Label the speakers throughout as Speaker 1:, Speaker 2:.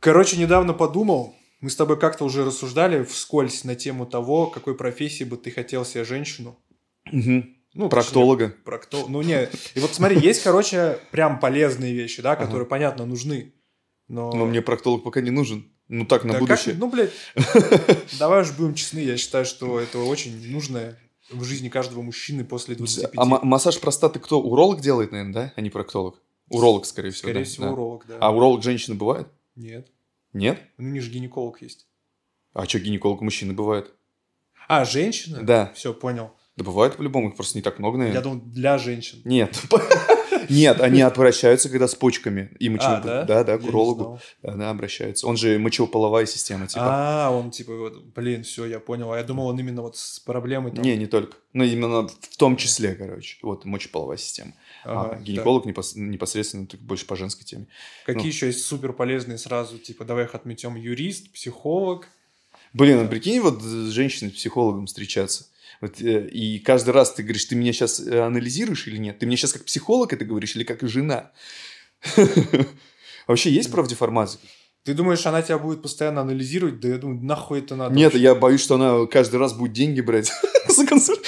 Speaker 1: Короче, недавно подумал, мы с тобой как-то уже рассуждали вскользь на тему того, какой профессии бы ты хотел себе женщину.
Speaker 2: Угу.
Speaker 1: Ну,
Speaker 2: Проктолога.
Speaker 1: точнее, прокто- Ну, не. И вот смотри, есть, короче, прям полезные вещи, да, которые, понятно, нужны. Но,
Speaker 2: Но мне проктолог пока не нужен. Ну так, на
Speaker 1: Да как-
Speaker 2: будущее.
Speaker 1: Ну, блядь, давай уж будем честны, я считаю, что это очень нужно в жизни каждого мужчины после 25.
Speaker 2: А ма- массаж простаты кто? Уролог делает, наверное, да? А не проктолог. Уролог, скорее всего.
Speaker 1: Скорее
Speaker 2: да,
Speaker 1: всего,
Speaker 2: да.
Speaker 1: уролог, да.
Speaker 2: А уролог женщины бывает?
Speaker 1: Нет.
Speaker 2: Нет?
Speaker 1: Ну, не же гинеколог есть.
Speaker 2: А что, гинеколог мужчины бывает?
Speaker 1: А, женщина?
Speaker 2: Да.
Speaker 1: Все, понял.
Speaker 2: Да бывает по-любому, их просто не так много, наверное.
Speaker 1: Я думал, для женщин.
Speaker 2: Нет. Нет, они обращаются, когда с почками. И мочево...
Speaker 1: А, да?
Speaker 2: Да, да, к урологу.
Speaker 1: знал.
Speaker 2: Да, да, обращаются. Он же мочеполовая система, типа.
Speaker 1: А, он типа, вот, блин, все, я понял. А я думал, он именно вот с проблемой там.
Speaker 2: Не, не только. Ну, именно в том числе, короче. Вот мочеполовая система.
Speaker 1: Ага,
Speaker 2: а
Speaker 1: да.
Speaker 2: гинеколог непос- непосредственно больше по женской теме.
Speaker 1: Какие
Speaker 2: ну.
Speaker 1: еще есть супер полезные сразу, типа, давай их отметем, юрист, психолог.
Speaker 2: Блин, а прикинь, вот с женщиной-психологом встречаться. Вот, э, и каждый раз ты говоришь, ты меня сейчас анализируешь или нет? Ты мне сейчас как психолог это говоришь или как жена? Вообще есть профдеформация?
Speaker 1: Ты думаешь, она тебя будет постоянно анализировать? Да я думаю, нахуй это надо?
Speaker 2: Нет, я боюсь, что она каждый раз будет деньги брать за консульт.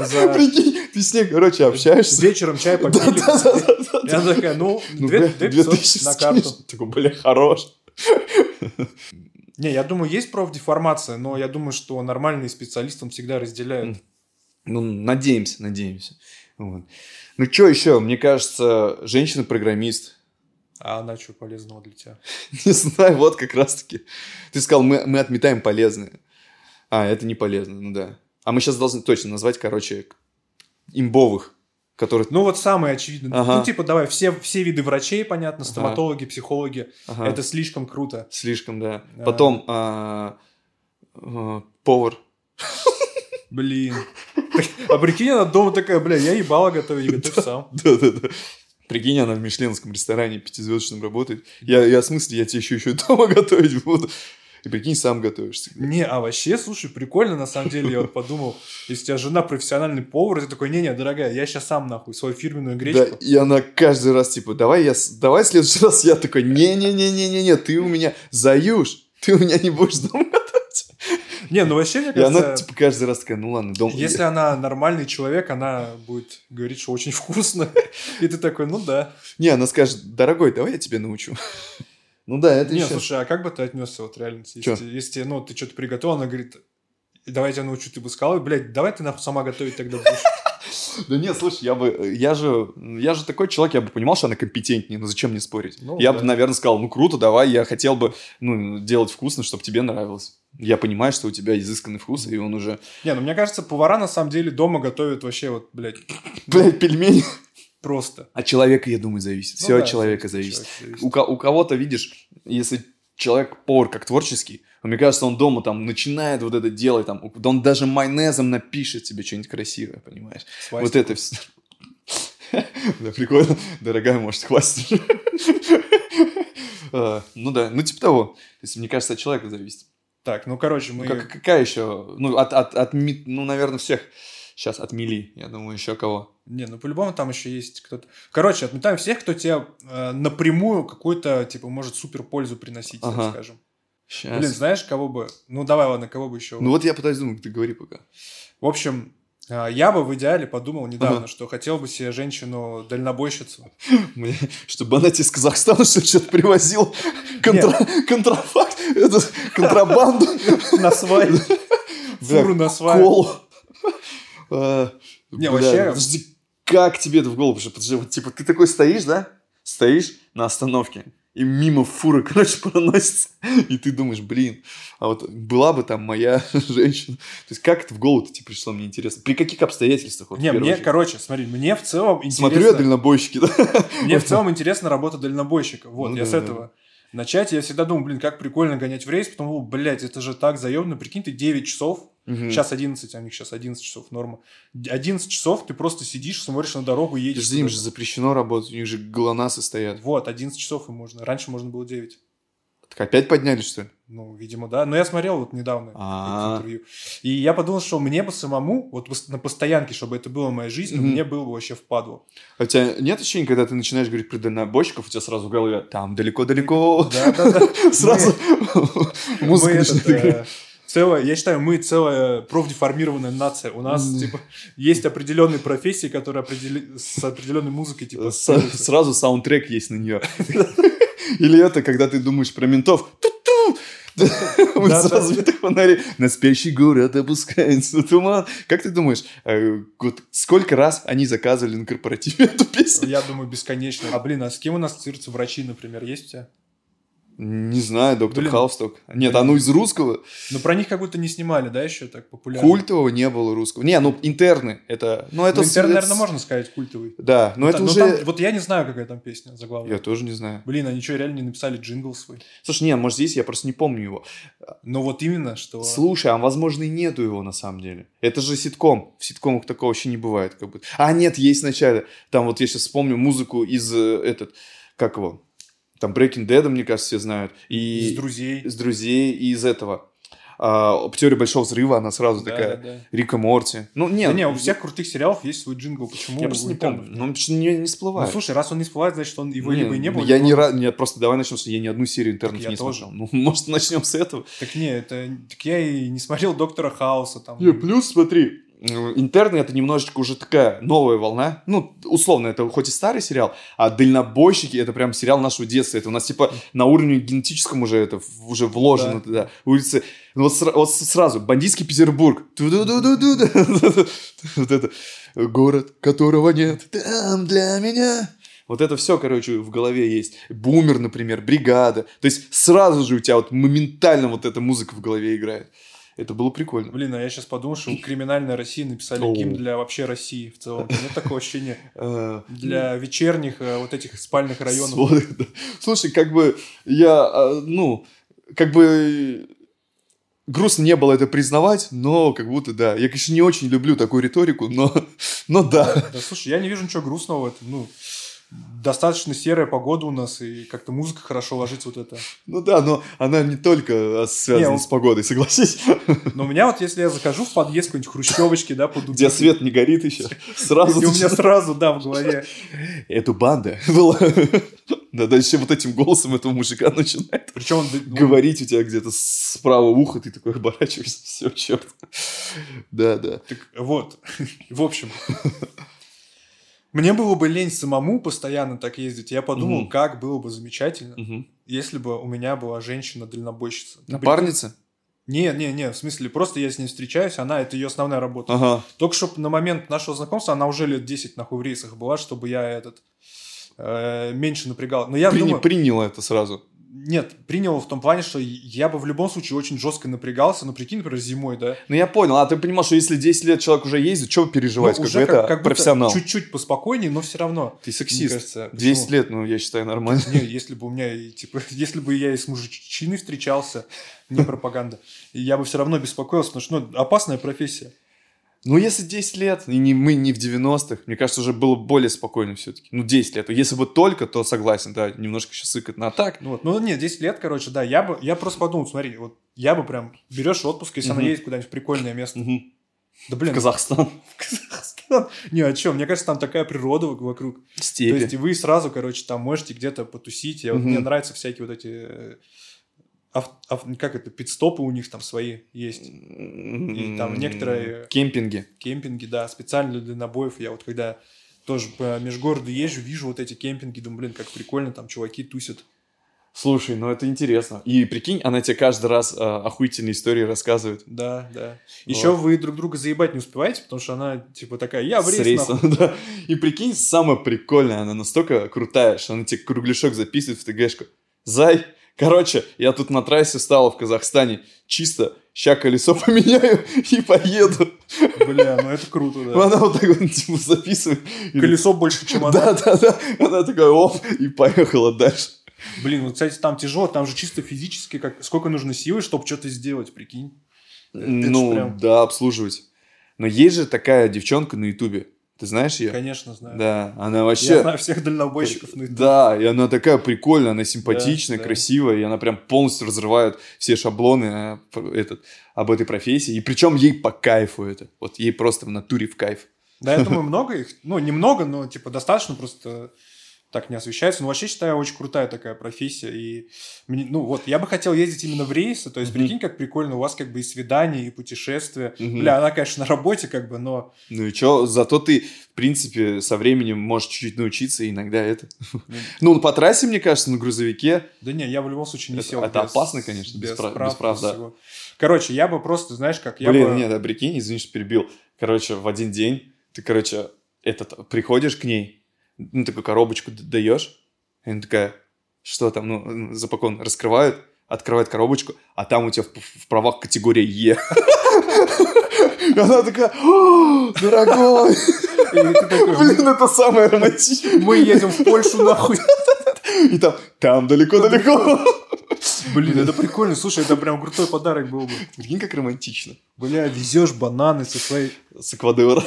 Speaker 1: За-
Speaker 2: Прикинь, ты с ней, короче, общаешься.
Speaker 1: Вечером чай попили.
Speaker 2: Да-да-да-да-да.
Speaker 1: И она такая, ну,
Speaker 2: Ну,
Speaker 1: две-
Speaker 2: бля,
Speaker 1: две
Speaker 2: две
Speaker 1: 500
Speaker 2: тысячи
Speaker 1: на карту.
Speaker 2: Такой, бля, хорош.
Speaker 1: Не, я думаю, есть профдеформация, но я думаю, что нормальные специалисты он всегда разделяют.
Speaker 2: Ну, надеемся, надеемся. Вот. Ну, что еще? Мне кажется, женщина-программист.
Speaker 1: А она что полезного для тебя?
Speaker 2: Не знаю, вот как раз-таки. Ты сказал, мы, мы отметаем полезное. А, это не полезно, ну да. А мы сейчас должны точно назвать, короче, имбовых, которых...
Speaker 1: Ну, вот самое очевидное.
Speaker 2: Ага.
Speaker 1: Ну, типа, давай, все, все виды врачей, понятно, стоматологи, психологи.
Speaker 2: Ага,
Speaker 1: Это слишком круто.
Speaker 2: Слишком, да.
Speaker 1: А.
Speaker 2: Потом а, а, повар.
Speaker 1: Блин. А прикинь, она дома такая, бля, я ебала готовить, готовь сам.
Speaker 2: Да-да-да. Прикинь, она в мишленовском ресторане пятизвездочном работает. Я, я в смысле, я тебе еще, еще дома готовить буду. И прикинь, сам готовишься.
Speaker 1: Не, а вообще, слушай, прикольно, на самом деле, я вот подумал, если у тебя жена профессиональный повар, ты такой, не-не, дорогая, я сейчас сам, нахуй, свою фирменную
Speaker 2: Да,
Speaker 1: гречку.
Speaker 2: и она каждый раз типа, давай я, давай в следующий раз я такой, не-не-не-не-не-не, ты у меня заюш, ты у меня не будешь дома готовить.
Speaker 1: Не, ну вообще, мне
Speaker 2: И она
Speaker 1: кажется,
Speaker 2: типа каждый раз такая, ну ладно, дом.
Speaker 1: если она нормальный человек, она будет говорить, что очень вкусно. И ты такой, ну да.
Speaker 2: Не, она скажет, дорогой, давай я тебе научу. Ну да, это
Speaker 1: Не,
Speaker 2: еще.
Speaker 1: слушай, а как бы ты отнесся вот реально? Если, если ну, ты что-то приготовил, она говорит, давай я тебя научу, ты бы сказал, блядь, давай ты нахуй сама готовить тогда будешь.
Speaker 2: Да нет, слушай, я бы, я же, я же такой человек, я бы понимал, что она компетентнее, но зачем мне спорить?
Speaker 1: Ну,
Speaker 2: я
Speaker 1: да.
Speaker 2: бы, наверное, сказал, ну круто, давай, я хотел бы, ну, делать вкусно, чтобы тебе нравилось. Я понимаю, что у тебя изысканный вкус, и он уже,
Speaker 1: Не, ну мне кажется, повара на самом деле дома готовят вообще вот, блядь,
Speaker 2: блядь, пельмени.
Speaker 1: Просто.
Speaker 2: От человека, я думаю, зависит.
Speaker 1: Ну
Speaker 2: Все
Speaker 1: да,
Speaker 2: от человека
Speaker 1: зависит,
Speaker 2: зависит. У, у кого-то, видишь, если человек повар как творческий, мне кажется, он дома там начинает вот это делать, там, он даже майонезом напишет тебе что-нибудь красивое, понимаешь? Вот
Speaker 1: Свастику.
Speaker 2: это все. Да, прикольно. Дорогая, может, хвастать. А, Ну да, ну типа того. То есть, мне кажется, от человека зависит.
Speaker 1: Так, ну, короче,
Speaker 2: Ну,
Speaker 1: мы...
Speaker 2: как- какая еще? Ну, от, от, от, ну, наверное, всех сейчас отмели. Я думаю, еще кого.
Speaker 1: Не, ну по-любому там еще есть кто-то. Короче, отметаем всех, кто тебе э, напрямую какой-то, типа, может супер пользу приносить, так
Speaker 2: Ага.
Speaker 1: скажем.
Speaker 2: Сейчас.
Speaker 1: Блин, знаешь, кого бы. Ну давай, ладно, кого бы еще.
Speaker 2: Ну вот я пытаюсь думать, ты говори пока.
Speaker 1: В общем, э, я бы в идеале подумал недавно,
Speaker 2: Ага.
Speaker 1: что хотел бы себе женщину-дальнобойщицу.
Speaker 2: Чтобы она тебе из Казахстана что-то. Контра... Контрафакт. Контрабанду.
Speaker 1: На.
Speaker 2: Бля,
Speaker 1: Фуру на свай.
Speaker 2: А,
Speaker 1: Не, вообще-
Speaker 2: Подожди, как тебе это в голову пришло? Подожди, вот, типа, ты такой стоишь, да? Стоишь на остановке, и мимо фуры, короче, проносится. И ты думаешь, блин, а вот была бы там моя женщина. То есть, как это в голову тебе пришло, мне интересно. При каких обстоятельствах? Вот,
Speaker 1: Не, мне,
Speaker 2: очередь?
Speaker 1: короче, смотри, мне в целом интересно...
Speaker 2: Смотрю я дальнобойщики, да?
Speaker 1: Мне в целом интересна работа дальнобойщика. Вот,
Speaker 2: Ну
Speaker 1: я
Speaker 2: да,
Speaker 1: с
Speaker 2: да.
Speaker 1: Начать. Я всегда думал, блин, как прикольно гонять в рейс. Потом, блядь, это же так заебно. Прикинь, ты 9 часов.
Speaker 2: Мгм.
Speaker 1: Сейчас 11, а у них сейчас 11 часов норма. 11 часов ты просто сидишь, смотришь на дорогу, едешь.
Speaker 2: Подожди, им же запрещено работать, у них же глонасы стоят.
Speaker 1: Вот, 11 часов и можно. Раньше можно было 9.
Speaker 2: Опять подняли, что ли?
Speaker 1: Ну, видимо, да. Но я смотрел вот недавно
Speaker 2: А.
Speaker 1: интервью. И я подумал, что мне бы самому, вот на постоянке, чтобы это было жизни,
Speaker 2: Мгм.
Speaker 1: мне было бы вообще впадло.
Speaker 2: А у тебя нет ощущения, когда ты начинаешь говорить про дальнобойщиков, у тебя сразу в голове там далеко-далеко,
Speaker 1: Да-да-да.
Speaker 2: сразу музыка начинает
Speaker 1: э, целая, я считаю, мы целая профдеформированная нация. У нас, типа, есть определенные профессии, которые определи- с определенной музыкой, типа,
Speaker 2: С-. Сразу саундтрек есть на нее. Или это, когда ты думаешь про ментов. Ту-ту! С разбитых фонарей. На спящий город опускается туман. Как ты думаешь, э, сколько раз они заказывали на корпоративе эту песню?
Speaker 1: Я думаю, бесконечно. А, блин, а с кем у нас ассоциируются врачи, например, есть у тебя?
Speaker 2: Не знаю, доктор
Speaker 1: Блин.
Speaker 2: Хаус только. Нет, а ну из русского.
Speaker 1: Ну, про них как будто не снимали, да, еще так популярно?
Speaker 2: Культового не было русского. Не, ну интерны. Это, ну это...
Speaker 1: Ну, интерн,
Speaker 2: с-
Speaker 1: наверное, можно сказать культовый.
Speaker 2: Да, но это
Speaker 1: Та-
Speaker 2: уже...
Speaker 1: там- вот я не знаю, какая там песня заглавная.
Speaker 2: Я тоже не знаю.
Speaker 1: Блин, они что, реально не написали джингл свой?
Speaker 2: Слушай, не, может здесь я просто не помню его.
Speaker 1: Ну, вот именно, что...
Speaker 2: Слушай, а возможно и нету его на самом деле. Это же ситком. В ситкомах такого вообще не бывает. Как бы. А, нет, есть вначале. Там вот я сейчас вспомню музыку из э, этот, как его? Там Breaking Dead, мне кажется, все знают. И
Speaker 1: Из друзей.
Speaker 2: из друзей, и из этого. А, теория большого взрыва, она сразу
Speaker 1: Да,
Speaker 2: такая.
Speaker 1: да, да.
Speaker 2: Рика Морти. Ну, нет.
Speaker 1: Да не, у всех крутых сериалов есть свой джингл. Почему?
Speaker 2: Я просто не
Speaker 1: интернов
Speaker 2: помню. Ну, что не, не
Speaker 1: Ну,
Speaker 2: всплывает.
Speaker 1: слушай, раз он не всплывает, значит, он его либо и не было.
Speaker 2: Я не
Speaker 1: он-
Speaker 2: рад, нет, просто давай начнем, с- я ни одну серию интернет
Speaker 1: я
Speaker 2: не
Speaker 1: тоже.
Speaker 2: смотрел. Ну, может, начнем с этого.
Speaker 1: Так не, это... Так я и не смотрел Доктора Хауса там.
Speaker 2: Не, плюс смотри, интерны это немножечко уже такая новая волна. Ну, условно, это хоть и старый сериал, а дальнобойщики это прям сериал нашего детства. Это у нас типа на уровне генетическом уже это уже вложено туда. Улицы. Ну, вот, сра- вот сразу, бандитский Петербург. Вот это. Город, которого нет. Там для меня. Вот это все, короче, в голове есть. Бумер, например, бригада. То есть сразу же у тебя вот моментально вот эта музыка в голове играет. Это было прикольно.
Speaker 1: Блин, а я сейчас подумал, что криминальная Россия написали
Speaker 2: Оу.
Speaker 1: гимн для вообще России в целом. Нет такого ощущения. Для вечерних э, вот этих спальных районов.
Speaker 2: Слушай, как бы я, а, ну, как бы грустно не было это признавать, но как будто да. Я, конечно, не очень люблю такую риторику, но, но да.
Speaker 1: Да слушай, я не вижу ничего грустного в этом. Ну, достаточно серая погода у нас, и как-то музыка хорошо ложится вот это.
Speaker 2: Ну да, но она не только а, связана
Speaker 1: Не, он-
Speaker 2: с погодой, согласись.
Speaker 1: Но у меня вот, если я захожу в подъезд какой-нибудь хрущевочки, да, под
Speaker 2: Где свет не горит еще. Сразу
Speaker 1: И у меня сразу, да, в голове.
Speaker 2: Эту банда была. Да, дальше вот этим голосом этого мужика начинает
Speaker 1: Причем он, ну,
Speaker 2: говорить у тебя где-то справа уха, ты такой оборачиваешься, все, черт. Да, да.
Speaker 1: Так вот, в общем. Мне было бы лень самому постоянно так ездить. Я подумал,
Speaker 2: Мгм.
Speaker 1: как было бы замечательно,
Speaker 2: Мгм.
Speaker 1: если бы у меня была женщина-дальнобойщица.
Speaker 2: Напарница?
Speaker 1: Не, не, не, в смысле, просто я с ней встречаюсь, она, это ее основная работа.
Speaker 2: Ага.
Speaker 1: Только чтобы на момент нашего знакомства она уже лет 10 нахуй в рейсах была, чтобы я этот э, меньше напрягал. Но я
Speaker 2: При-
Speaker 1: думаю,
Speaker 2: Приняла это сразу.
Speaker 1: Нет, принял в том плане, что я бы в любом случае очень жестко напрягался. Ну, прикинь, например, зимой, да?
Speaker 2: Ну, я понял. А ты понимал, что если 10 лет человек уже ездит, что переживать?
Speaker 1: Ну,
Speaker 2: как
Speaker 1: уже
Speaker 2: бы это
Speaker 1: как
Speaker 2: профессионал.
Speaker 1: Чуть-чуть поспокойнее, но все равно.
Speaker 2: Ты сексист.
Speaker 1: кажется,
Speaker 2: 200
Speaker 1: почему?
Speaker 2: лет, ну, я считаю, нормально.
Speaker 1: Не, если бы у меня, типа, если бы я и с мужчиной встречался, не пропаганда, я бы все равно беспокоился, потому что, ну, опасная профессия.
Speaker 2: Ну, если 10 лет, и не, мы не в 90-х, мне кажется, уже было более спокойно все-таки. Ну, 10 лет. Если бы только, то согласен, да, немножко еще сыкать. На так,
Speaker 1: Ну, вот. ну нет, 10 лет, короче, да, я бы, я просто подумал, смотри, вот я бы прям, берешь отпуск, если она
Speaker 2: Мгм.
Speaker 1: едет куда-нибудь в прикольное место.
Speaker 2: Мгм.
Speaker 1: Да,
Speaker 2: в
Speaker 1: блин,
Speaker 2: Казахстан.
Speaker 1: Казахстан. Не, о чем? Мне кажется, там такая природа вокруг. То
Speaker 2: Степи.
Speaker 1: есть, и вы сразу, короче, там можете где-то потусить. Я, вот,
Speaker 2: Мгм.
Speaker 1: Мне нравятся всякие вот эти... ав- ав- как это, пидстопы у них там свои есть. И там некоторые-
Speaker 2: Кемпинги.
Speaker 1: Кемпинги, да, специально для дальнобоев. Я вот когда тоже по межгороду езжу, вижу вот эти кемпинги, думаю, блин, как прикольно, там чуваки тусят.
Speaker 2: Слушай, ну это интересно. И прикинь, она тебе каждый раз э, охуительные истории рассказывает.
Speaker 1: Да, да.
Speaker 2: Вот.
Speaker 1: Еще вы друг друга заебать не успеваете, потому что она типа такая, я в
Speaker 2: С
Speaker 1: рейс,
Speaker 2: рейсом,
Speaker 1: нахуй».
Speaker 2: да. И прикинь, самое прикольное, она настолько крутая, что она тебе кругляшок записывает в ТГшку. Зай, короче, я тут на трассе стала в Казахстане. Чисто, ща колесо поменяю и поеду.
Speaker 1: Бля, ну это круто, да.
Speaker 2: Она вот так вот типа записывает.
Speaker 1: Колесо больше, чем она.
Speaker 2: Да, да, да. Она такая, оп, и поехала дальше.
Speaker 1: Блин, вот, кстати, там тяжело, там же чисто физически, как сколько нужно силы, чтобы что-то сделать, прикинь. Это
Speaker 2: Ну,
Speaker 1: прям-
Speaker 2: да, обслуживать. Но есть же такая девчонка на Ютубе. Ты знаешь ее?
Speaker 1: Конечно, знаю.
Speaker 2: Да, она вообще...
Speaker 1: Я знаю всех дальнобойщиков на ютубе.
Speaker 2: Да, и она такая прикольная, она симпатичная,
Speaker 1: Да, да.
Speaker 2: красивая, и она прям полностью разрывает все шаблоны п- этот, об этой профессии. И причем ей по кайфу это. Вот ей просто в натуре в кайф.
Speaker 1: Да, я думаю, много их. Ну, немного, но типа достаточно, просто так не освещается. Но вообще считаю, очень крутая такая профессия. И мне- ну вот, я бы хотел ездить именно в рейсы. То есть,
Speaker 2: Мгм.
Speaker 1: прикинь, как прикольно, у вас как бы и свидания, и путешествия.
Speaker 2: Мгм.
Speaker 1: Бля, она, конечно, на работе, как бы, но
Speaker 2: Ну и чё, зато ты, в принципе, со временем можешь чуть-чуть научиться, и иногда это... Ну, по трассе, мне кажется, на грузовике,
Speaker 1: да не, я в любом случае не
Speaker 2: Это-
Speaker 1: сел.
Speaker 2: это
Speaker 1: без-
Speaker 2: опасно, конечно, без прав- без прав, да.
Speaker 1: всего. Короче, я бы просто, знаешь, как я
Speaker 2: Блин,
Speaker 1: бы...
Speaker 2: нет, а прикинь, извини, что перебил. Короче, в один день ты, короче, этот, приходишь к ней, ну, такую коробочку даешь, и она такая, что там, ну, запакован, раскрывает, открывает коробочку, а там у тебя в, в правах категория Е. Она такая, «О, дорогой, блин, это самое романтичное.
Speaker 1: мы едем в Польшу, нахуй.
Speaker 2: И там, там далеко-далеко.
Speaker 1: Блин, это прикольно. Слушай, это прям крутой подарок был бы.
Speaker 2: Прикинь, как романтично.
Speaker 1: Бля, везешь бананы со своей...
Speaker 2: С Эквадора.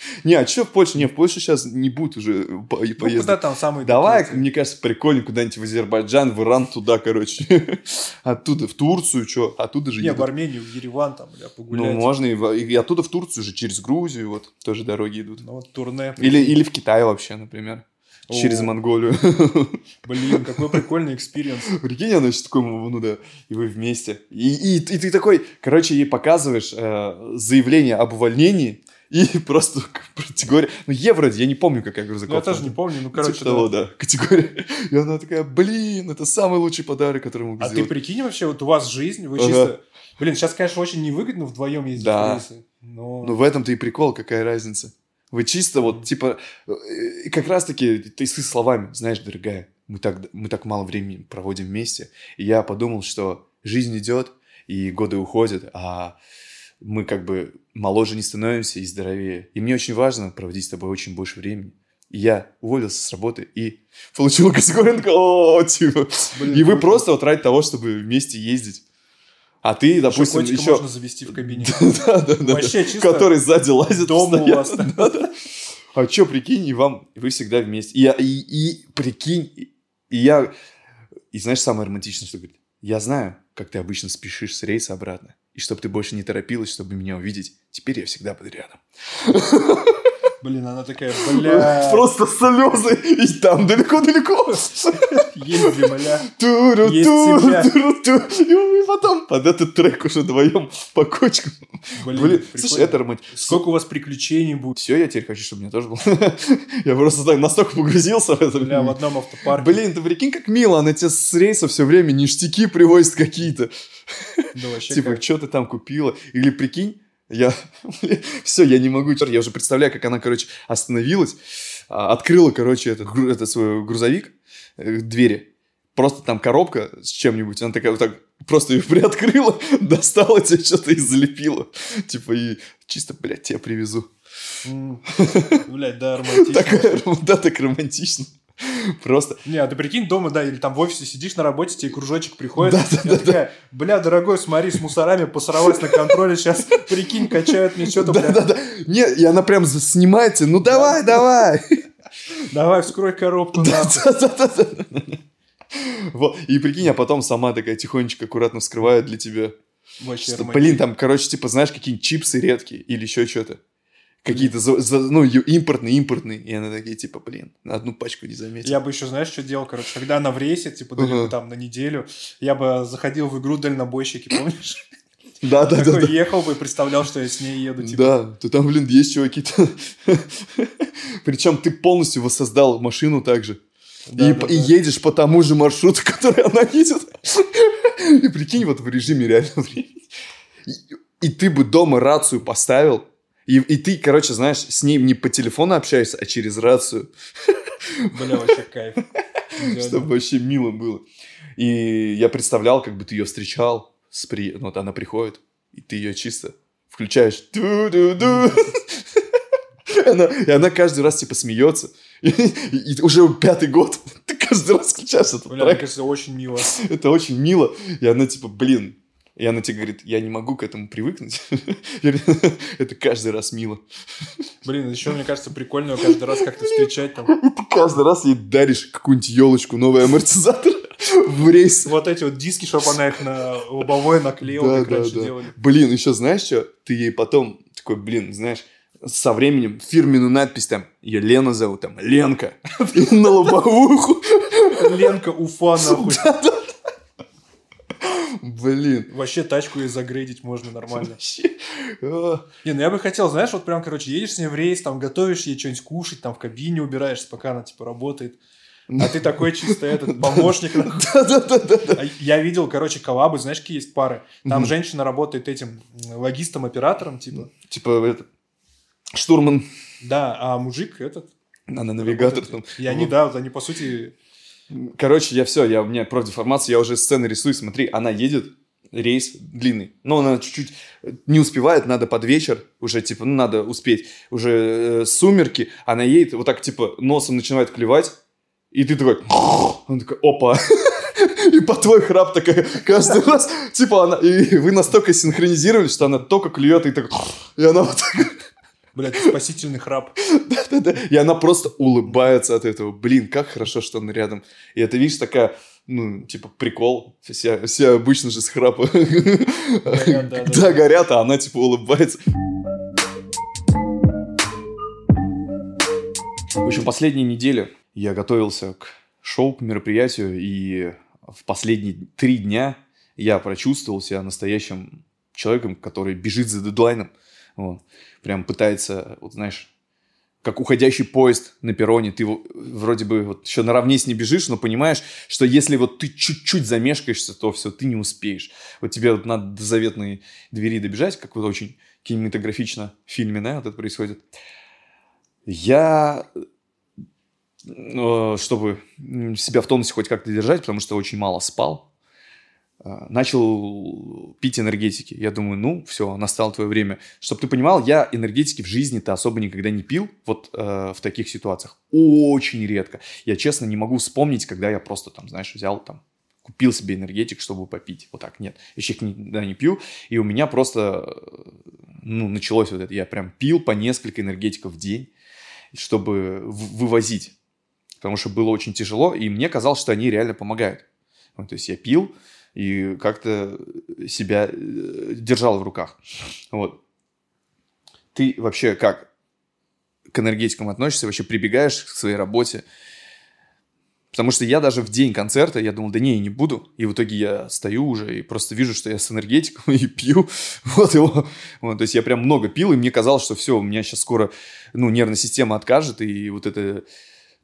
Speaker 2: Не, а что в Польше? Не, в Польшу сейчас не будет уже
Speaker 1: Ну,
Speaker 2: поездок.
Speaker 1: куда там самые...
Speaker 2: Давай,
Speaker 1: такие-
Speaker 2: мне кажется, прикольно куда-нибудь в Азербайджан, в Иран, туда, короче. Оттуда в Турцию, что? Оттуда же
Speaker 1: Не, в. Армению, в Ереван там, бля,
Speaker 2: Ну,
Speaker 1: погулять.
Speaker 2: можно и, в- и оттуда в Турцию же, через Грузию, вот, тоже дороги идут.
Speaker 1: Ну, вот турне.
Speaker 2: Или, или в Китай вообще, например.
Speaker 1: О.
Speaker 2: Через Монголию.
Speaker 1: Блин, какой прикольный experience.
Speaker 2: Прикинь, она сейчас такой, ну да, и вы вместе. И, и, и ты такой, короче, ей показываешь э, заявление об увольнении, и просто категория... Ну, е вроде, я не помню, какая
Speaker 1: Ну,
Speaker 2: грузовая
Speaker 1: я тоже не помню, ну, короче,
Speaker 2: Типа того,
Speaker 1: да.
Speaker 2: категория. И она такая, блин, это самый лучший подарок, который могу
Speaker 1: А ты
Speaker 2: сделать.
Speaker 1: прикинь вообще, вот у вас жизнь, вы
Speaker 2: Ага.
Speaker 1: чисто... Блин, сейчас, конечно, очень невыгодно вдвоем ездить
Speaker 2: Да.
Speaker 1: в рейсы. Но...
Speaker 2: Ну, в этом-то и прикол, какая разница. Вы чисто вот, типа, э, как раз-таки ты с словами, знаешь, дорогая, мы так, мы так мало времени проводим вместе, и я подумал, что жизнь идет, и годы уходят, а мы как бы моложе не становимся и здоровее. И мне очень важно проводить с тобой очень больше времени. И я уволился с работы и получил категорию, такой, о, типа.
Speaker 1: Блин,
Speaker 2: И вы
Speaker 1: круто.
Speaker 2: просто вот ради того, чтобы вместе ездить. А ты, допустим,
Speaker 1: котика
Speaker 2: еще...
Speaker 1: можно завести в кабине.
Speaker 2: Да, да, да.
Speaker 1: Вообще чисто
Speaker 2: Который сзади лазит
Speaker 1: дом у вас.
Speaker 2: Да, да. А чё, прикинь, и вам, вы всегда вместе. И, и, и прикинь, и, и я... И знаешь, самое романтичное, что говорит? Я знаю, как ты обычно спешишь с рейса обратно. И чтобы ты больше не торопилась, чтобы меня увидеть, теперь я всегда буду рядом.
Speaker 1: Блин, она такая, бля,
Speaker 2: Просто слезы, и там далеко-далеко.
Speaker 1: езди, бля.
Speaker 2: Туру,
Speaker 1: Есть
Speaker 2: туру, туру. И потом под этот трек уже вдвоем по кочкам.
Speaker 1: Блин,
Speaker 2: слушай, это романтично.
Speaker 1: Сколько у вас приключений будет?
Speaker 2: Все, я теперь хочу, чтобы у меня тоже было. Я просто так настолько погрузился в это.
Speaker 1: Бля, в одном автопарке.
Speaker 2: Блин, ты прикинь, как мило, она тебе с рейса все время ништяки привозит какие-то. Типа, что ты там купила? Или прикинь, я... Все, я не могу. Я уже представляю, как она, короче, остановилась, а, открыла, короче, этот, этот свой грузовик, э, двери. Просто там коробка с чем-нибудь. Она такая вот так просто ее приоткрыла, достала тебе что-то и залепила. Типа, и чисто, блядь, тебя привезу.
Speaker 1: Блядь, да, романтично.
Speaker 2: Да, так романтично. Просто.
Speaker 1: Не, а ты прикинь, дома, да, или там в офисе сидишь на работе, тебе кружочек приходит.
Speaker 2: Да, да,
Speaker 1: я такая, бля, дорогой, смотри, с мусорами посралась на контроле, сейчас, прикинь, качают мне что-то,
Speaker 2: Да,
Speaker 1: бля.
Speaker 2: да, да. Не, и она прям за- снимает тебя. Ну давай, давай.
Speaker 1: Давай, вскрой коробку.
Speaker 2: Да, да, да, да, да. Вот. И прикинь, а потом сама такая тихонечко, аккуратно вскрывает для тебя. Что, блин, там, короче, типа, знаешь, какие-нибудь чипсы редкие или еще что-то. Какие-то, за- за- ну, импортные, импортные. И она такие, типа, блин, на одну пачку не заметил.
Speaker 1: Я бы еще, знаешь, что делал, короче, когда она в рейсе, типа, далеко там на неделю, я бы заходил в игру дальнобойщики, помнишь?
Speaker 2: Да, да, да,
Speaker 1: ехал бы и представлял, что я с ней еду, типа.
Speaker 2: Да, то там, блин, есть чуваки-то. Причем ты полностью воссоздал машину также.
Speaker 1: Да,
Speaker 2: и,
Speaker 1: да,
Speaker 2: и
Speaker 1: да.
Speaker 2: едешь по тому же маршруту, который она едет. И прикинь, вот в режиме реального времени. И, и ты бы дома рацию поставил, и, и ты, короче, знаешь, с ней не по телефону общаешься, а через рацию,
Speaker 1: Бля, вообще кайф.
Speaker 2: Чтобы вообще мило было. И я представлял, как бы ты ее встречал, с при... ну, вот она приходит, и ты ее чисто включаешь. Ду-ду-ду. Она, и она каждый раз типа смеется. И, и- и уже пятый год ты каждый раз включаешь этот
Speaker 1: Бля, мне
Speaker 2: трек.
Speaker 1: кажется, очень мило.
Speaker 2: Это очень мило. И она типа, блин, И она тебе говорит, я не могу к этому привыкнуть. Это каждый раз мило.
Speaker 1: Блин, еще, мне кажется, прикольно каждый раз как-то встречать там.
Speaker 2: Ты каждый раз ей даришь какую-нибудь елочку, новый амортизатор в рейс.
Speaker 1: Вот эти вот диски, чтобы она их на лобовое наклеила,
Speaker 2: Да,
Speaker 1: как
Speaker 2: да,
Speaker 1: раньше
Speaker 2: да.
Speaker 1: делали.
Speaker 2: Блин, еще знаешь что? Ты ей потом такой, блин, знаешь, со временем фирменную надпись там, ее Лена зовут, там, Ленка. На лобовуху.
Speaker 1: Ленка Уфа, нахуй.
Speaker 2: Блин.
Speaker 1: Вообще тачку ей загрейдить можно нормально.
Speaker 2: Вообще.
Speaker 1: Не, ну я бы хотел, знаешь, вот прям, короче, едешь с ней в рейс, там готовишь ей что-нибудь кушать, там в кабине убираешься, пока она, типа, работает. А ты такой чисто этот помощник.
Speaker 2: Да-да-да-да.
Speaker 1: А Я видел, короче, коллабы, знаешь, какие есть пары. Там женщина работает этим логистом-оператором, типа.
Speaker 2: Типа, штурман,
Speaker 1: Да, а мужик этот.
Speaker 2: она навигатор там.
Speaker 1: И они, да, они, по сути,
Speaker 2: Короче, я все, я, у меня профдеформация, я уже сцены рисую, смотри, она едет, рейс длинный, но она чуть-чуть не успевает, надо под вечер, уже, типа, ну, надо успеть, уже э, сумерки, она едет, вот так, типа, носом начинает клевать, и ты такой, он такой, опа, и по твой храп такая каждый раз, типа, она, и вы настолько синхронизировались, что она только клюет, и так, и она вот так,
Speaker 1: блядь, спасительный храп.
Speaker 2: да-да-да. И она просто улыбается от этого. Блин, как хорошо, что она рядом. И это, видишь, такая, ну, типа, прикол. Все, все обычно же с храпа.
Speaker 1: Горят, да, да.
Speaker 2: Да, горят, а она, типа, улыбается. В общем, последние недели я готовился к шоу, к мероприятию, и в последние три дня я прочувствовал себя настоящим человеком, который бежит за дедлайном. Вот. Прям пытается, вот знаешь, как уходящий поезд на перроне, ты вроде бы вот еще наравне с ней бежишь, но понимаешь, что если вот ты чуть-чуть замешкаешься, то все, ты не успеешь. Вот тебе вот надо до заветной двери добежать, как вот очень кинематографично в фильме, да, вот это происходит. Я, э, чтобы себя в тонусе хоть как-то держать, потому что очень мало спал, начал пить энергетики. Я думаю, ну, все, настало твое время. Чтобы ты понимал, я энергетики в жизни-то особо никогда не пил, вот э, в таких ситуациях. Очень редко. Я, честно, не могу вспомнить, когда я просто там, знаешь, взял там, купил себе энергетик, чтобы попить. Вот так, нет. Их никогда не пью. И у меня просто, э, ну, началось вот это. Я прям пил по несколько энергетиков в день, чтобы вывозить. Потому что было очень тяжело, и мне казалось, что они реально помогают. Вот, то есть я пил и как-то себя э, держал в руках. Вот. Ты вообще как к энергетикам относишься? Вообще прибегаешь к своей работе? Потому что я даже в день концерта, я думал, да не, я не буду. И в итоге я стою уже и просто вижу, что я с энергетиком и пью. Вот его. Вот, то есть я прям много пил, и мне казалось, что все, у меня сейчас скоро ну, нервная система откажет, и вот это,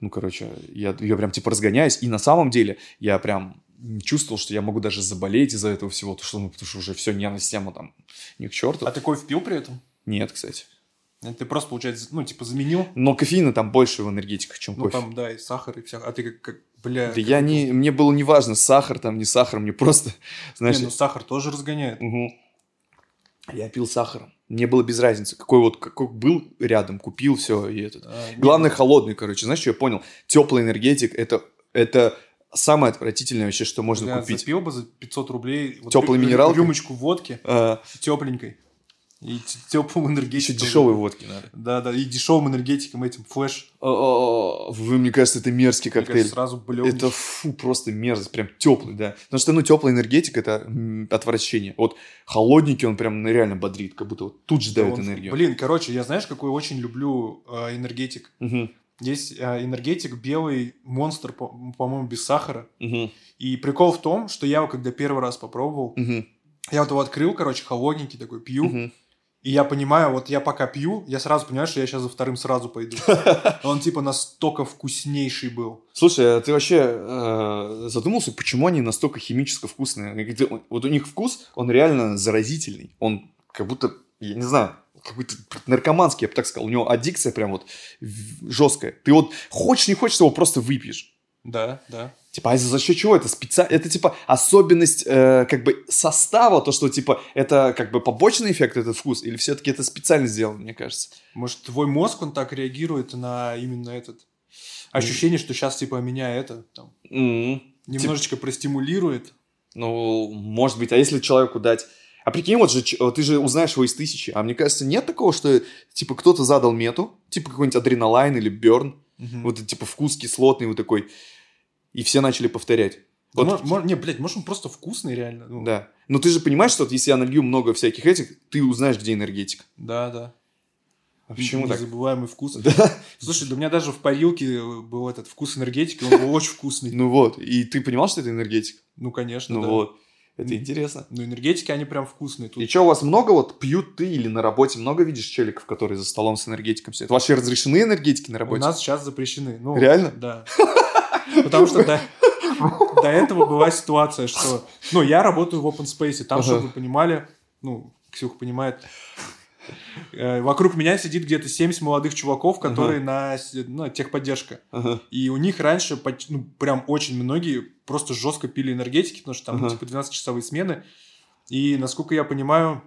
Speaker 2: ну, короче, я, я прям типа разгоняюсь. И на самом деле я прям чувствовал, что я могу даже заболеть из-за этого всего, потому что, ну, потому что уже все, нервная система там не к черту.
Speaker 1: А ты кофе пил при этом?
Speaker 2: Нет, кстати.
Speaker 1: Ты просто, получается, ну, типа, заменил?
Speaker 2: Но кофеина там больше в энергетиках, чем
Speaker 1: Ну,
Speaker 2: кофе.
Speaker 1: там, да, и сахар, и вся... А ты как, как бля...
Speaker 2: Да я не, мне было не важно, сахар там, не сахар, мне просто, знаешь,
Speaker 1: Не, ну, сахар тоже разгоняет.
Speaker 2: Мгм. Я пил сахаром. Мне было без разницы, какой вот какой был рядом, купил все и этот.
Speaker 1: А, не,
Speaker 2: Главное холодный, короче. Знаешь, что я понял? Теплый энергетик это это самое отвратительное вообще, что можно
Speaker 1: я
Speaker 2: купить.
Speaker 1: запил бы за 500 рублей... вот рю-
Speaker 2: минералкой?
Speaker 1: Рюмочку водки
Speaker 2: А,
Speaker 1: тепленькой. И теплым
Speaker 2: еще
Speaker 1: энергетиком.
Speaker 2: дешевой водки надо.
Speaker 1: Да, да, и дешевым энергетиком этим флеш.
Speaker 2: А, а, а, Вы, мне кажется, это мерзкий
Speaker 1: Мне кажется,
Speaker 2: коктейль.
Speaker 1: сразу блём.
Speaker 2: Это фу, просто мерзость, прям теплый, да. Потому что, ну, теплый энергетик это отвращение. Вот холодненький, он прям ну, реально бодрит, как будто вот тут же дает энергию.
Speaker 1: Блин, короче, я знаешь, какой очень люблю э, энергетик?
Speaker 2: Мгм,
Speaker 1: Есть э, энергетик белый, монстр, по- по-моему, без сахара.
Speaker 2: мгм,
Speaker 1: И прикол в том, что я его когда первый раз попробовал,
Speaker 2: мгм,
Speaker 1: я вот его открыл, короче, холодненький такой, пью.
Speaker 2: мгм.
Speaker 1: И я понимаю, вот я пока пью, я сразу понимаю, что я сейчас за вторым сразу пойду. Он типа настолько вкуснейший был.
Speaker 2: Слушай, а ты вообще э, задумался, почему они настолько химически вкусные? Вот у них вкус, он реально заразительный. Он как будто, я не знаю, какой-то наркоманский, я бы так сказал. У него аддикция прям вот жесткая. Ты вот хочешь, не хочешь, его просто выпьешь.
Speaker 1: Да, да.
Speaker 2: Типа, а за счет чего это специально? Это типа особенность э, как бы состава, то, что типа это как бы побочный эффект, этот вкус, или все-таки это специально сделано, мне кажется?
Speaker 1: Может, твой мозг, он так реагирует на именно этот ощущение, что сейчас типа меня это там
Speaker 2: М.
Speaker 1: немножечко простимулирует.
Speaker 2: Ну, может быть, а если человеку дать... А прикинь, вот же, ч- ты же узнаешь его из тысячи. А мне кажется, нет такого, что, типа, кто-то задал мету, типа какой-нибудь адреналайн или берн,
Speaker 1: Мгм.
Speaker 2: вот, типа, вкус кислотный вот такой, и все начали повторять.
Speaker 1: Да
Speaker 2: Вот,
Speaker 1: мо- мо- не, блядь, может он просто вкусный реально? Ну,
Speaker 2: да. Но ты же понимаешь, что вот если я налью много всяких этих, ты узнаешь, где энергетика.
Speaker 1: Да, да.
Speaker 2: А почему так?
Speaker 1: Незабываемый вкус.
Speaker 2: Да.
Speaker 1: Слушай, да у меня даже в парилке был этот вкус энергетики, он был очень вкусный.
Speaker 2: Ну вот. И ты понимал, что это энергетик?
Speaker 1: Ну, конечно,
Speaker 2: Ну вот. Это интересно.
Speaker 1: Ну, энергетики, они прям вкусные. Тут
Speaker 2: И что, у вас много вот пьют ты или на работе много видишь челиков, которые за столом с энергетиком сидят? Вообще разрешены энергетики на
Speaker 1: у
Speaker 2: работе?
Speaker 1: нас сейчас запрещены. Ну,
Speaker 2: Реально?
Speaker 1: Да. Потому что до, до этого была ситуация, что... Ну, я работаю в open space, там, чтобы вы понимали, ну, Ксюха понимает, вокруг меня сидит где-то 70 молодых чуваков, которые на, ну, техподдержка. И у них раньше, ну, прям очень многие просто жестко пили энергетики, потому что там, типа, 12-часовые смены. И, насколько я понимаю,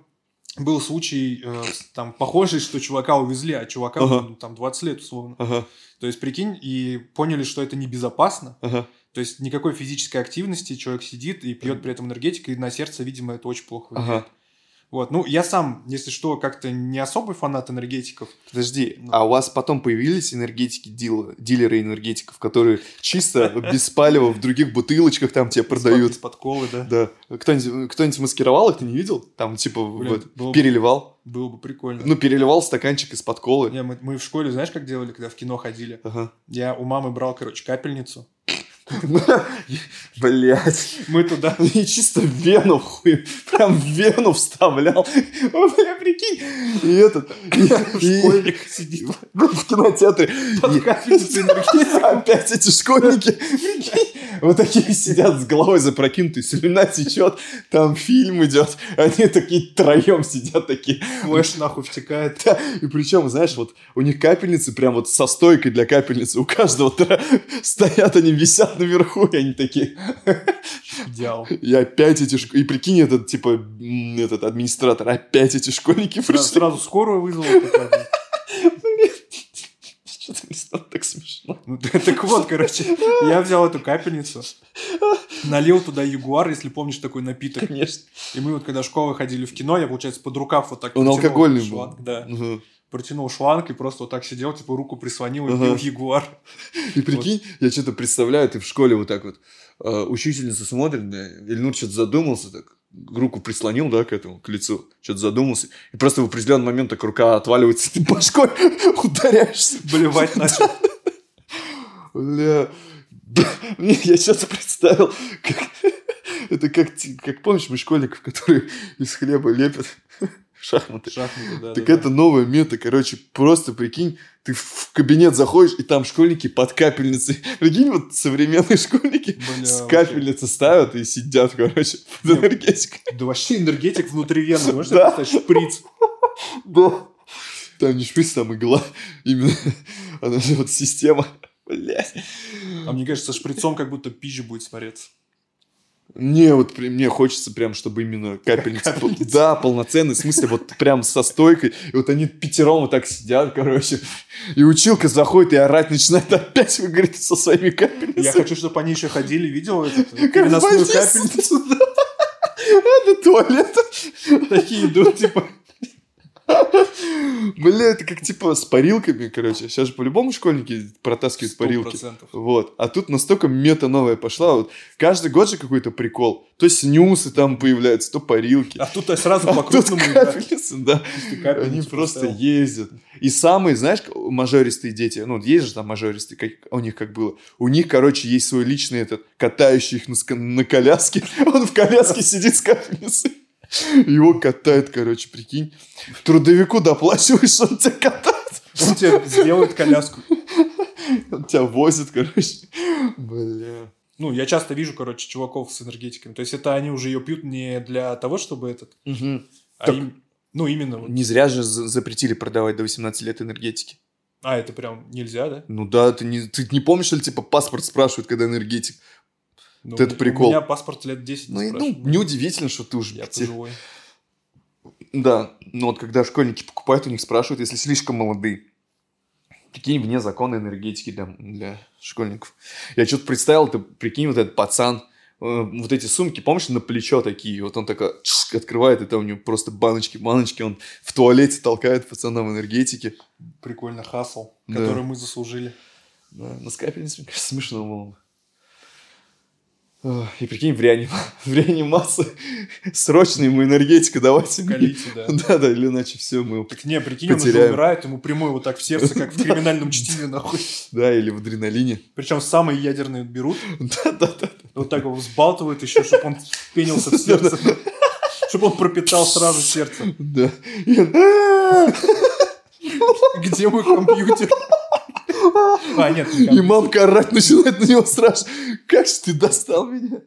Speaker 1: был случай э, там похожий, что чувака увезли, а чувака
Speaker 2: Ага.
Speaker 1: ну, там 20 лет условно.
Speaker 2: Ага.
Speaker 1: То есть, прикинь, и поняли, что это небезопасно.
Speaker 2: Ага.
Speaker 1: То есть, никакой физической активности, человек сидит и пьет при этом энергетик, и на сердце, видимо, это очень плохо влияет.
Speaker 2: Ага.
Speaker 1: Вот, ну, я сам, если что, как-то не особый фанат энергетиков.
Speaker 2: Подожди,
Speaker 1: Ну.
Speaker 2: а у вас потом появились энергетики, дил- дилеры энергетиков, которые чисто без палева в других бутылочках там тебе продают?
Speaker 1: Из-под колы, да.
Speaker 2: Да. Кто-нибудь, кто-нибудь маскировал их, ты не видел? Там типа
Speaker 1: Блин,
Speaker 2: вот
Speaker 1: было бы-
Speaker 2: переливал.
Speaker 1: Было бы прикольно.
Speaker 2: Ну, переливал стаканчик из-под колы.
Speaker 1: Не, мы, мы в школе, знаешь, как делали, когда в кино ходили?
Speaker 2: Ага.
Speaker 1: Я у мамы брал, короче, капельницу.
Speaker 2: Блять.
Speaker 1: Мы туда...
Speaker 2: И чисто вену, хуй, прям вену вставлял. О, бля, прикинь. И этот...
Speaker 1: Школьник сидит
Speaker 2: в кинотеатре. Опять эти школьники, прикинь, вот такие сидят с головой запрокинутой, слюна течет, там фильм идет, они такие троем сидят такие.
Speaker 1: Флэш нахуй втекает.
Speaker 2: Да, И причем, знаешь, вот у них капельницы прям вот со стойкой для капельницы. У каждого стоят, они висят наверху, и они такие.
Speaker 1: Идеал.
Speaker 2: И опять эти. И прикинь, этот, типа, этот администратор, опять эти школьники пришли.
Speaker 1: сразу скорую вызвал.
Speaker 2: Что-то мне стало так смешно.
Speaker 1: Ну, так вот, короче, я взял эту капельницу, налил туда ягуар, если помнишь такой напиток.
Speaker 2: Конечно.
Speaker 1: И мы вот, когда в школу ходили в кино, я, получается, под рукав вот так
Speaker 2: Он алкогольный был.
Speaker 1: шланг, Да,
Speaker 2: Ага.
Speaker 1: протянул шланг и просто вот так сидел, типа руку прислонил и
Speaker 2: Ага.
Speaker 1: пил ягуар.
Speaker 2: И прикинь, я что-то представляю, ты в школе вот так вот, э, учительница смотрит, да, Ильнур что-то задумался, так, руку прислонил, да, к этому, к лицу, что-то задумался, и просто в определенный момент так рука отваливается, ты башкой ударяешься.
Speaker 1: Блевать начал.
Speaker 2: Бля, да, я что-то представил, как, это как, как помнишь мы школьников, которые из хлеба лепят шахматы.
Speaker 1: Шахматы, да.
Speaker 2: Так
Speaker 1: да,
Speaker 2: это новая мета, короче, просто прикинь, ты в кабинет заходишь, и там школьники под капельницей. Прикинь, вот современные школьники
Speaker 1: Бля,
Speaker 2: с
Speaker 1: вообще.
Speaker 2: капельницы ставят и сидят, короче, под
Speaker 1: Не,
Speaker 2: энергетикой.
Speaker 1: Да вообще энергетик внутривенный, можешь
Speaker 2: Да.
Speaker 1: себе представить? Шприц.
Speaker 2: Да. Там не шприц, там игла. Именно она же вот система. Блядь.
Speaker 1: А мне кажется, со шприцом как будто пизже будет смотреться.
Speaker 2: Не, вот мне хочется прям, чтобы именно капельница.
Speaker 1: Капельница.
Speaker 2: Да, полноценный, в смысле, вот прям со стойкой. И вот они пятером вот так сидят, короче. И училка заходит и орать начинает опять, говорит, со своими капельницами.
Speaker 1: Я хочу, чтобы они еще ходили, видел
Speaker 2: Как
Speaker 1: переносную капельницу.
Speaker 2: До туалета.
Speaker 1: Такие идут, типа,
Speaker 2: Бля, это как типа с парилками, короче. Сейчас же по-любому школьники протаскивают парилки.
Speaker 1: 100%.
Speaker 2: Вот. А тут настолько мета новая пошла. Вот каждый год же какой-то прикол. То снюсы там появляются, то парилки.
Speaker 1: А тут сразу по
Speaker 2: А тут
Speaker 1: крупному. да.
Speaker 2: капельницы, да.
Speaker 1: Капельницу
Speaker 2: Они просто
Speaker 1: поставил.
Speaker 2: ездят. И самые, знаешь, мажористые дети, ну, есть же там мажористые, как, у них как было. У них, короче, есть свой личный этот, катающий их на, на коляске. Он в коляске сидит с капельницей. Его катает, короче, прикинь. Трудовику доплачиваешь, что он тебя катает.
Speaker 1: Он тебе сделает коляску.
Speaker 2: Он тебя возит, короче. Бля.
Speaker 1: Ну, я часто вижу, короче, чуваков с энергетиками. То есть это они уже ее пьют не для того, чтобы этот, а
Speaker 2: Так-
Speaker 1: им- ну, именно.
Speaker 2: Не зря же за- запретили продавать до 18 лет энергетики.
Speaker 1: А, это прям нельзя, да?
Speaker 2: Ну да, ты не, ты не помнишь, ли, типа, паспорт спрашивают, когда энергетик?
Speaker 1: Ну,
Speaker 2: Вот это
Speaker 1: у
Speaker 2: прикол.
Speaker 1: меня паспорт лет 10 не
Speaker 2: Ну, и, ну, неудивительно, что ты уже...
Speaker 1: Я
Speaker 2: те-
Speaker 1: пожилой.
Speaker 2: Да, но вот когда школьники покупают, у них спрашивают, если слишком молодые. Прикинь, вне закона энергетики для, для школьников. Я что-то представил, ты прикинь, вот этот пацан, вот эти сумки, помнишь, на плечо такие, вот он такой чш, открывает, и там у него просто баночки, баночки, он в туалете толкает пацанам энергетики.
Speaker 1: Прикольно, хасл,
Speaker 2: Да.
Speaker 1: который мы заслужили.
Speaker 2: Да, на скайпе, мне кажется, смешно было. Ох, И прикинь, в, реаним... в реанимации срочно ему энергетика давайте.
Speaker 1: Колите, да.
Speaker 2: Да-да, или иначе все, мы.
Speaker 1: Так не, прикинь, он уже
Speaker 2: Потеряем.
Speaker 1: умирает, ему прямой вот так в сердце, как в криминальном чтиве, нахуй.
Speaker 2: Да, или в адреналине.
Speaker 1: Причем самые ядерные берут,
Speaker 2: Да-да-да.
Speaker 1: вот так его взбалтывают еще, чтобы он пенился в сердце. Чтобы он пропитал сразу сердце.
Speaker 2: Да.
Speaker 1: Где мой компьютер? А, нет, не
Speaker 2: И мамка орать начинает на него страшно. Как же ты достал меня?